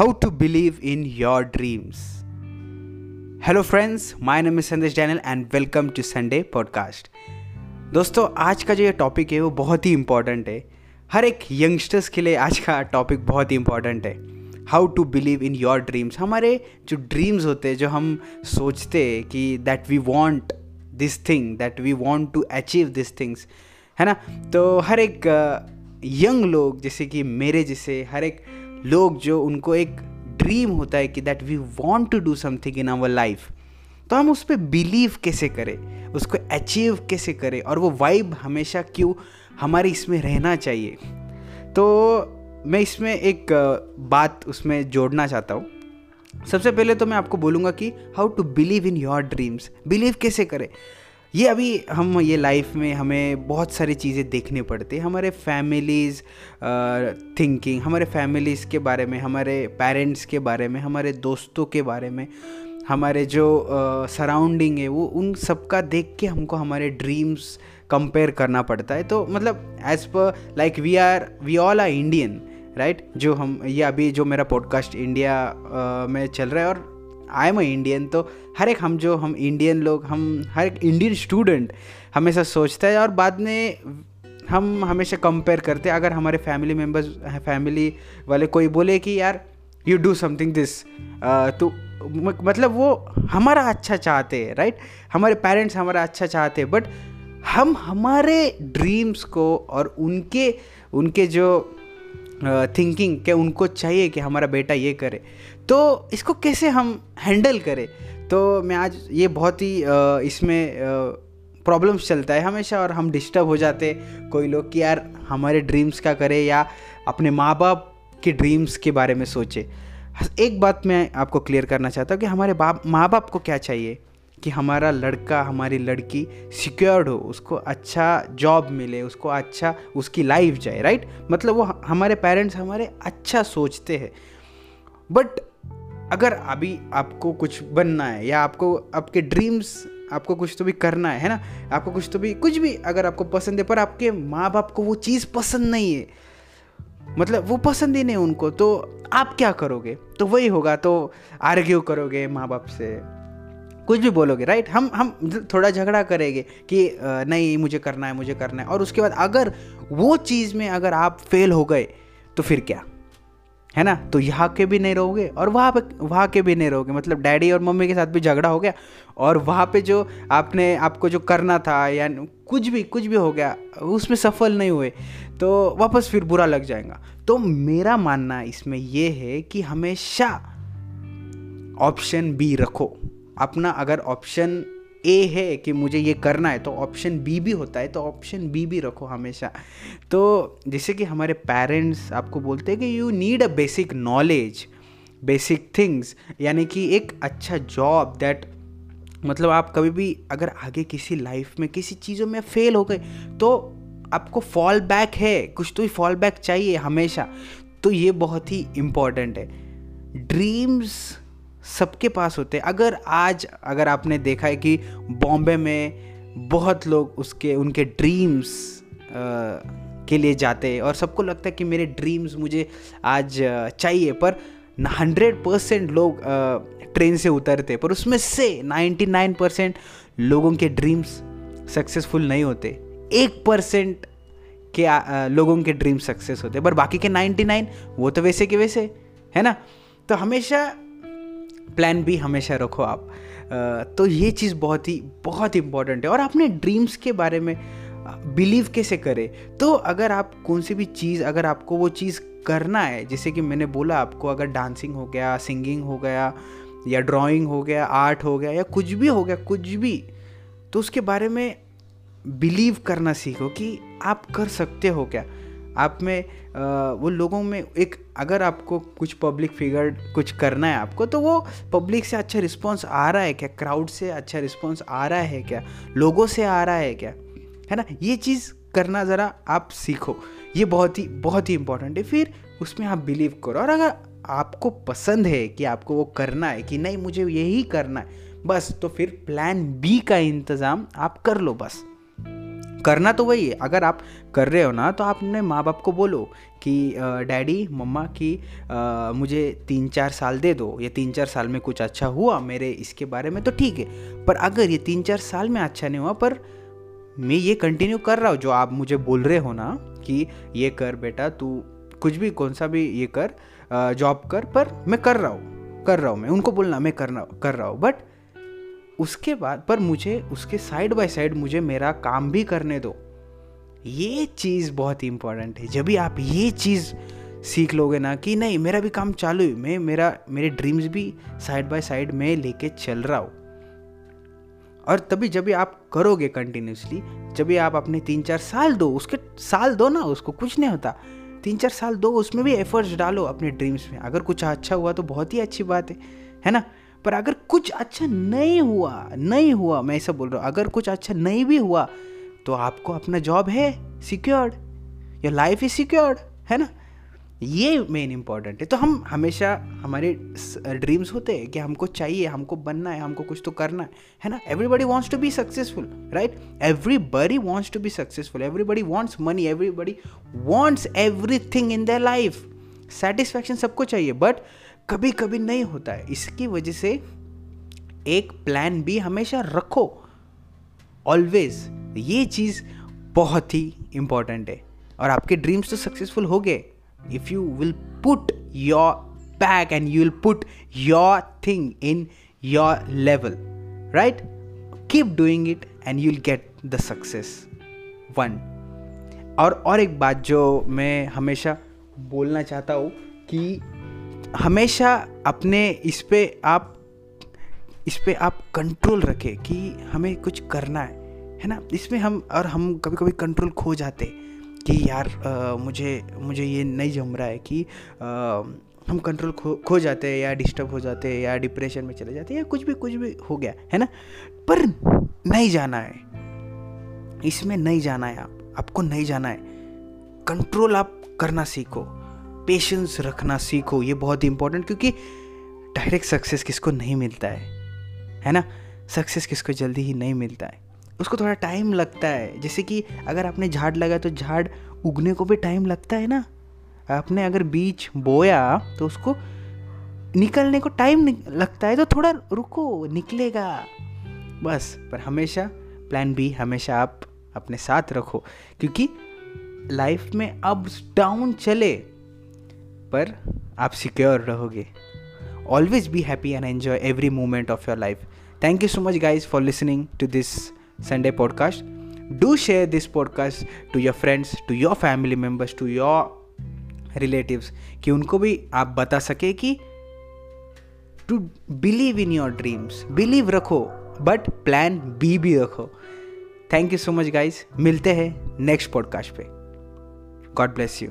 how to believe in your dreams. Hello friends my name is Sandesh Danal and welcome to Sunday podcast दोस्तों, आज का जो ये topic है, वो बहुत ही इंपॉर्टेंट है। हर एक यंगस्टर्स के लिए आज का टॉपिक बहुत ही इंपॉर्टेंट है। How to believe in your dreams हमारे जो ड्रीम्स होते हैं, जो हम सोचते हैं कि that we want this thing that we want to achieve this things है ना? तो हर एक यंग लोग, जैसे कि मेरे जैसे, हर एक लोग जो उनको एक ड्रीम होता है कि that we want to do something in our life तो हम उस पर बिलीव कैसे करें? उसको अचीव कैसे करें? और वो वाइब हमेशा क्यों हमारे इसमें रहना चाहिए? तो मैं इसमें एक बात उसमें जोड़ना चाहता हूँ। सबसे पहले तो मैं आपको बोलूँगा कि how to believe in your dreams believe कैसे करें? ये अभी हम ये लाइफ में हमें बहुत सारी चीज़ें देखनी पड़ती है। हमारे फैमिलीज़ थिंकिंग हमारे फैमिलीज़ के बारे में, हमारे पेरेंट्स के बारे में, हमारे दोस्तों के बारे में, हमारे जो सराउंडिंग है, वो उन सब का देख के हमको हमारे ड्रीम्स कंपेयर करना पड़ता है। तो मतलब as per like we are we all are Indian right जो हम, ये अभी जो मेरा पॉडकास्ट इंडिया में चल रहा है और आई एम अ इंडियन तो हर एक हम जो हम इंडियन लोग, हम हर एक इंडियन स्टूडेंट हमेशा सोचता है और बाद में हम हमेशा कंपेयर करते हैं। अगर हमारे फैमिली मेंबर्स फैमिली वाले कोई बोले कि, यार यू डू समथिंग दिस तो मतलब वो हमारा अच्छा चाहते हैं राइट हमारे पेरेंट्स हमारा अच्छा चाहते हैं बट हम हमारे ड्रीम्स को और उनके उनके जो थिंकिंग के उनको चाहिए कि हमारा बेटा ये करे। तो इसको कैसे हम हैंडल करें? तो मैं आज ये बहुत ही इसमें प्रॉब्लम्स चलता है हमेशा और हम डिस्टर्ब हो जाते कोई लोग कि यार हमारे ड्रीम्स का करें या अपने माँ बाप के ड्रीम्स के बारे में सोचे। एक बात मैं आपको क्लियर करना चाहता हूँ कि हमारे बाप माँ बाप को क्या चाहिए? कि हमारा लड़का, हमारी लड़की सिक्योर्ड हो, उसको अच्छा जॉब मिले, उसको अच्छा उसकी लाइफ जाए राइट मतलब वो हमारे पेरेंट्स हमारे अच्छा सोचते हैं। बट अगर अभी आपको कुछ बनना है या आपको, आपके ड्रीम्स आपको कुछ तो भी करना है है ना? आपको कुछ तो भी, कुछ भी अगर आपको पसंद है, पर आपके माँ बाप को वो चीज़ पसंद नहीं है मतलब वो पसंद ही नहीं उनको तो आप क्या करोगे? तो वही होगा तो आर्ग्यू करोगे माँ बाप से। कुछ भी बोलोगे राइट हम हम थोड़ा झगड़ा करेंगे कि नहीं, मुझे करना है, मुझे करना है। और उसके बाद अगर वो चीज़ में अगर आप फेल हो गए तो फिर क्या? है ना? तो यहाँ के भी नहीं रहोगे और वहाँ पे, वहाँ के भी नहीं रहोगे। मतलब डैडी और मम्मी के साथ भी झगड़ा हो गया और वहाँ पे जो आपने, आपको जो करना था या कुछ भी कुछ भी हो गया, उसमें सफल नहीं हुए तो वापस फिर बुरा लग जाएगा। तो मेरा मानना इसमें यह है कि हमेशा ऑप्शन बी रखो। अपना अगर ऑप्शन ए है कि मुझे ये करना है तो ऑप्शन बी भी होता है तो ऑप्शन बी भी रखो हमेशा। तो जैसे कि हमारे पेरेंट्स आपको बोलते हैं कि you need a basic knowledge basic things यानी कि एक अच्छा जॉब दैट मतलब आप कभी भी अगर आगे किसी लाइफ में किसी चीज़ों में फेल हो गए तो आपको फॉल बैक है, कुछ तो फॉल बैक चाहिए हमेशा। तो ये बहुत ही इंपॉर्टेंट है। ड्रीम्स सबके पास होते हैं। अगर आज अगर आपने देखा है कि बॉम्बे में बहुत लोग उसके उनके ड्रीम्स के लिए जाते हैं और सबको लगता है कि मेरे ड्रीम्स मुझे आज चाहिए पर हंड्रेड परसेंट लोग ट्रेन से उतरते पर उसमें से नाइन्टी नाइन परसेंट लोगों के ड्रीम्स सक्सेसफुल नहीं होते। एक परसेंट के आ, लोगों के ड्रीम सक्सेस होते पर बाकी के नाइन्टी नाइन वो तो वैसे के वैसे है ना? तो हमेशा प्लान भी हमेशा रखो आप। तो ये चीज़ बहुत ही, बहुत इंपॉर्टेंट है। और अपने ड्रीम्स के बारे में बिलीव कैसे करें? तो अगर आप कौन सी भी चीज़, अगर आपको वो चीज़ करना है, जैसे कि मैंने बोला, आपको अगर डांसिंग हो गया सिंगिंग हो गया, या ड्राइंग हो गया आर्ट हो गया, या कुछ भी हो गया, कुछ भी तो उसके बारे में बिलीव करना सीखो कि आप कर सकते हो क्या? आप में वो लोगों में एक, अगर आपको कुछ पब्लिक फिगर कुछ करना है आपको तो वो पब्लिक से अच्छा रिस्पांस आ रहा है क्या? क्राउड से अच्छा रिस्पांस आ रहा है क्या? लोगों से आ रहा है क्या? है ना? ये चीज़ करना ज़रा आप सीखो। ये बहुत ही बहुत ही इंपॉर्टेंट है। फिर उसमें आप बिलीव करो। और अगर आपको पसंद है कि आपको वो करना है कि नहीं, मुझे यही करना है, बस तो फिर प्लान बी का इंतज़ाम आप कर लो बस। करना तो वही है। अगर आप कर रहे हो ना तो आप अपने माँ बाप को बोलो कि डैडी, मम्मा कि मुझे तीन चार साल दे दो। ये तीन चार साल में कुछ अच्छा हुआ, मेरे इसके बारे में तो ठीक है। पर अगर ये तीन चार साल में अच्छा नहीं हुआ, पर मैं ये कंटिन्यू कर रहा हूँ, जो आप मुझे बोल रहे हो ना कि, ये कर बेटा, तू कुछ भी, कौन सा भी ये कर जॉब कर। पर मैं कर रहा हूँ, कर रहा हूँ मैं। उनको बोलना, मैं करना, कर रहा हूँ। बट उसके बाद, पर मुझे उसके साइड बाय साइड मुझे मेरा काम भी करने दो। ये चीज़ बहुत इंपॉर्टेंट है। जब भी आप ये चीज़ सीख लोगे ना कि नहीं, मेरा भी काम चालू है, मैं, मेरा, मेरे ड्रीम्स भी साइड बाय साइड में लेके चल रहा हूँ। और तभी जब भी आप करोगे कंटिन्यूसली जब भी आप अपने तीन चार साल दो, उसके साल दो ना, उसको कुछ नहीं होता। तीन चार साल दो, उसमें भी एफर्ट्स डालो अपने ड्रीम्स में। अगर कुछ अच्छा हुआ तो बहुत ही अच्छी बात है है ना? पर अगर कुछ अच्छा नहीं हुआ नहीं हुआ, मैं ऐसा बोल रहा हूँ, अगर कुछ अच्छा नहीं भी हुआ तो आपको अपना जॉब है secured your life is secured है ना? ये मेन इंपॉर्टेंट है। तो हम हमेशा, हमारे ड्रीम्स होते हैं कि हमको चाहिए, हमको बनना है, हमको कुछ तो करना है है ना? Everybody wants to be successful right everybody wants to be successful everybody wants money everybody wants everything in their life satisfaction सबको चाहिए बट कभी कभी नहीं होता है। इसकी वजह से एक प्लान भी हमेशा रखो। ऑलवेज ये चीज़ बहुत ही इंपॉर्टेंट है। और आपके ड्रीम्स तो सक्सेसफुल हो गए। If you will put your bag and you will put your thing in your level right keep doing it and you will get the success one और और एक बात जो मैं हमेशा बोलना चाहता हूँ कि हमेशा अपने इस पे आप इस पे आप कंट्रोल रखें कि हमें कुछ करना है है ना? इसमें हम और हम कभी कभी कंट्रोल खो जाते कि यार आ, मुझे मुझे ये नहीं जम रहा है कि आ, हम कंट्रोल खो खो जाते हैं या डिस्टर्ब हो जाते हैं या डिप्रेशन में चले जाते हैं या कुछ भी कुछ भी हो गया है ना? पर नहीं जाना है। इसमें नहीं जाना है आप आपको नहीं जाना है। कंट्रोल आप करना सीखो। पेशेंस रखना सीखो, ये बहुत इंपॉर्टेंट क्योंकि डायरेक्ट सक्सेस किसको नहीं मिलता है है ना? सक्सेस किसको जल्दी ही नहीं मिलता है। उसको थोड़ा टाइम लगता है, जैसे कि अगर आपने झाड़ लगाया तो झाड़ उगने को भी टाइम लगता है ना? आपने अगर बीज बोया तो उसको निकलने को टाइम लगता है तो थोड़ा रुको, निकलेगा। बस, पर हमेशा प्लान बी हमेशा आप अपने साथ रखो, क्योंकि लाइफ में अप डाउन चले पर आप सिक्योर रहोगे. Always be happy and enjoy every moment of your life thank you so much guys for listening to this Sunday podcast do share this podcast to your friends to your family members, to your relatives कि उनको भी आप बता सके कि to believe in your dreams believe रखो but plan B भी रखो. Thank you so much guys मिलते हैं नेक्स्ट पॉडकास्ट पे. God bless you